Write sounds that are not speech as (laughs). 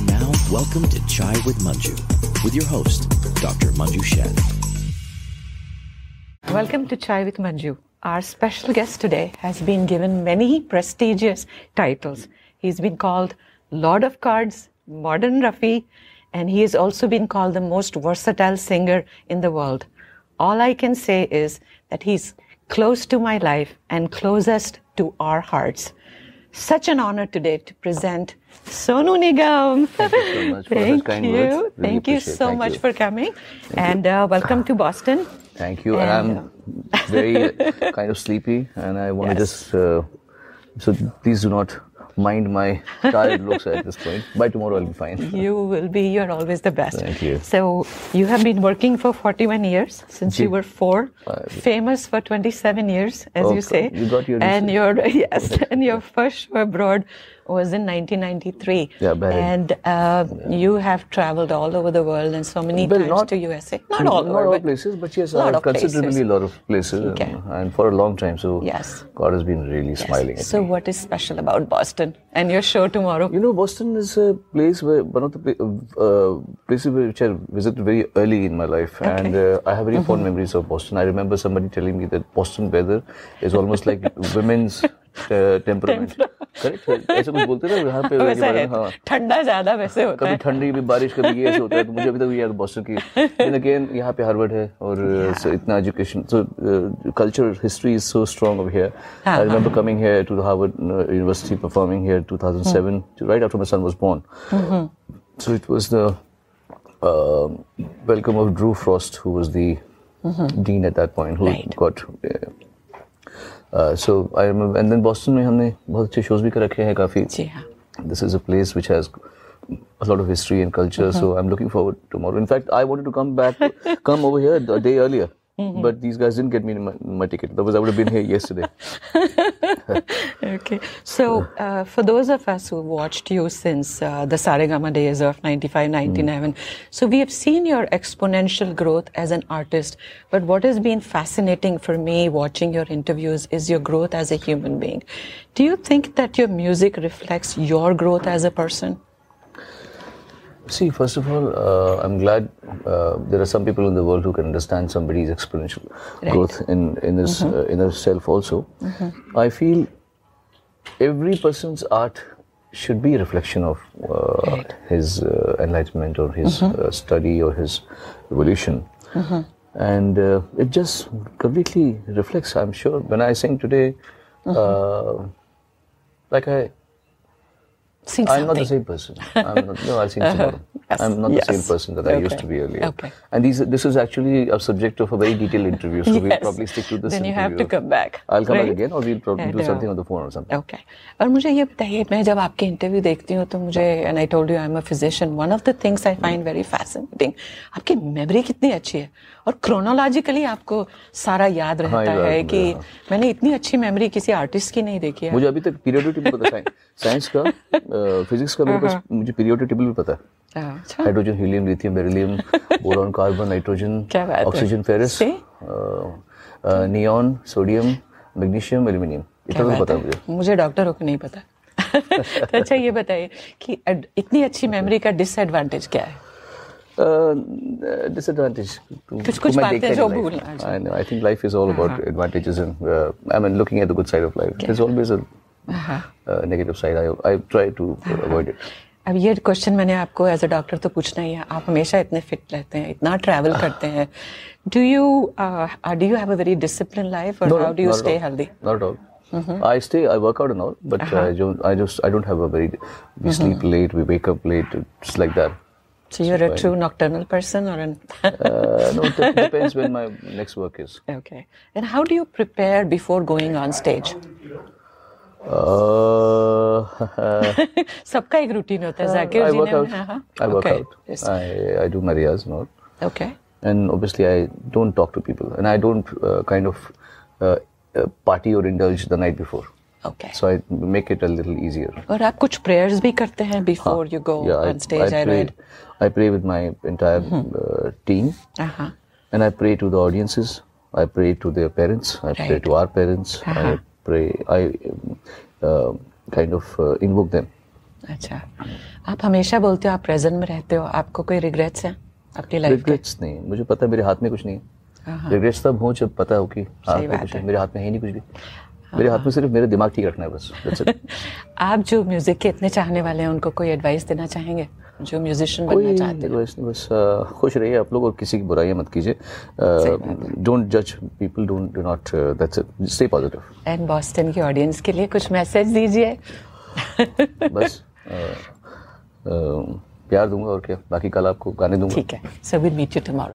And now, welcome to Chai with Manju, with your host, Dr. Manju Sheth. Welcome to Chai with Manju. Our special guest today has been given many prestigious titles. He's been called Lord of Cards, Modern Rafi, and he has also been called the most versatile singer in the world. All I can say is that he's close to my life and closest to our hearts. Such an honor today to present Sonu Nigam. Thank you so much Thank you. Really Thank you so Thank much you. for coming. and uh, welcome to Boston. Thank you. And, And, I'm very uh, (laughs) kind of sleepy, and I want to Yes. just. Uh, so please do not mind my tired looks at this point. By tomorrow, I'll be fine. (laughs) You will be, you're always the best. Thank you. So, you have been working for 41 years since you were four, Uh, famous for 27 years, as Oh, you say. you got your And your, (laughs) yes, and your first show abroad was in 1993. Yeah, Bahrain. And uh, you have traveled all over the world and so many Well, times not- to USA. Not all not over, all places, but yes, lot I've of considerably a lot of places, Okay. and, and for a long time. So Yes. God has been really smiling at So, me. what is special about Boston and your show tomorrow? You know, Boston is a place where one of the uh, places which I visited very early in my life, and uh, I have very Mm-hmm. fond memories of Boston. I remember somebody telling me that Boston weather is almost like (laughs) women's uh, temperament. Correct? ऐसा कुछ बोलते थे यहाँ पे (laughs) वैसा है। हाँ। ठंडा ज़्यादा वैसे होता कभी है। ठंडी कभी बारिश कभी ये ऐसे होता है तो मुझे अभी तक याद बॉस्टन की। लेकिन अगेन यहाँ पे हार्वर्ड है और (laughs) uh, so इतना education so culture history is so strong over here I remember coming here to the Harvard University performing here 2007 right after my son was born. So it was the uh, welcome of Drew Frost who was the dean at that point who Right. got uh, uh, so I remember and then Boston में हमने बहुत अच्छे shows भी कर रखे हैं काफी जी हाँ this is a place which has a lot of history and culture so i'm looking forward tomorrow in fact i wanted to come back (laughs) come over here a day earlier but these guys didn't get me my, my ticket otherwise i would have been here yesterday (laughs) (laughs) Okay. So, uh, for those of us who watched you since uh, the Saregama days of 95, 99, so we have seen your exponential growth as an artist. But what has been fascinating for me watching your interviews is your growth as a human being. Do you think that your music reflects your growth as a person? See first of all uh, i'm glad uh, there are some people in the world who can understand somebody's exponential growth in in his uh, inner self also. I feel every person's art should be a reflection of uh, Right. his uh, enlightenment or his uh, study or his evolution. And uh, it just completely reflects, I'm sure. When I sing today, uh, like I, Sing I'm not the something. same person. I'm not, no, I'll sing tomorrow. Yes, I'm not yes. the same person that okay. I used to be earlier. okay. And these, this is actually a subject of a very detailed interview, so yes. we'll probably stick to this Then you have to come back, I'll come right? back again, or we'll probably And, do uh, something on the phone or something. Okay और मुझे ये बताइए मैं जब आपके interview देखती हूँ तो मुझे and I told you I am a physician one of the things I find very fascinating आपकी मेमोरी कितनी अच्छी है और क्रोनोलॉजिकली आपको सारा याद रहता हाँ, याद है है, कि हाँ। मैंने इतनी अच्छी मेमोरी किसी आर्टिस्ट की नहीं देखी है मुझे अभी तक पीरियोडिक टेबल पता है साइंस का फिजिक्स का मेरे पास मुझे पीरियोडिक टेबल भी पता है अच्छा hydrogen helium lithium beryllium boron carbon nitrogen है। Oxygen ferrous neon sodium magnesium aluminium इतना तो पता है। है मुझे। मुझे डॉक्टरों को नहीं पता। तो (laughs) अच्छा ये बताइए कि इतनी अच्छी मेमोरी का डिसएडवांटेज क्या है? डिसएडवांटेज कुछ- कुछ बातें जो भूलना I know I think life is all about advantages and I mean looking at the good side of life there is always a negative side I I try to avoid it अब ये question मैंने आपको as a doctor तो पूछना ही है आप हमेशा इतने फिट रहते हैं इतना ट्रैवल करते हैं do you do you have a very discipline life और how do you stay healthy Not at all. I stay. I work out and all, but I don't. I just. I don't have a very. We sleep late. We wake up late. It's like that. So you're a true nocturnal person or an Uh, no, it dep- depends when my next work is. (laughs) Okay. And how do you prepare before going on stage? Uh, सबका एक routine होता है Zakir I ji work ने out. हाँ, हाँ. I work okay. out. Yes. I I do my riyaz and all. Okay. And obviously, I don't talk to people, and I don't uh, kind of uh, uh, party or indulge the night before. Okay. So I make it a little easier. और आप कुछ prayers भी करते हैं before you go yeah, on stage I, pray, read. I pray with my entire uh, team. Uh-huh. And I pray to the audiences. I pray to their parents. I pray Right. to our parents. Uh-huh. I pray. I uh, kind of uh, invoke them. अच्छा आप हमेशा बोलते हो आप present में रहते हो आपको कोई रिग्रेट्स हैं आपकी लाइफ रिग्रेट्स नहीं मुझे पता है मेरे हाथ में कुछ नहीं है रिग्रेट्स तब हो जब पता हो कि हाँ, कुछ है। है मेरे हाथ में है नहीं कुछ भी मेरे हाथ में सिर्फ़ मेरा दिमाग ठीक रखना है बस (laughs) आप जो म्यूज़िक के इतने चाहने वाले हैं उनको कोई एडवाइस देना चाहेंगे? जो म्यूजिशियन बनना चाहते हैं। नहीं, बस खुश रहिए आप लोग और किसी की बुराइयाँ मत कीजिए। डोंट जज people don't do not that's it stay positive and Boston की ऑडियंस के लिए कुछ मैसेज दीजिए। (laughs) बस प्यार दूँगा और क्या? बाकी कल आपको गाने दूँगा। ठीक है। So will meet you tomorrow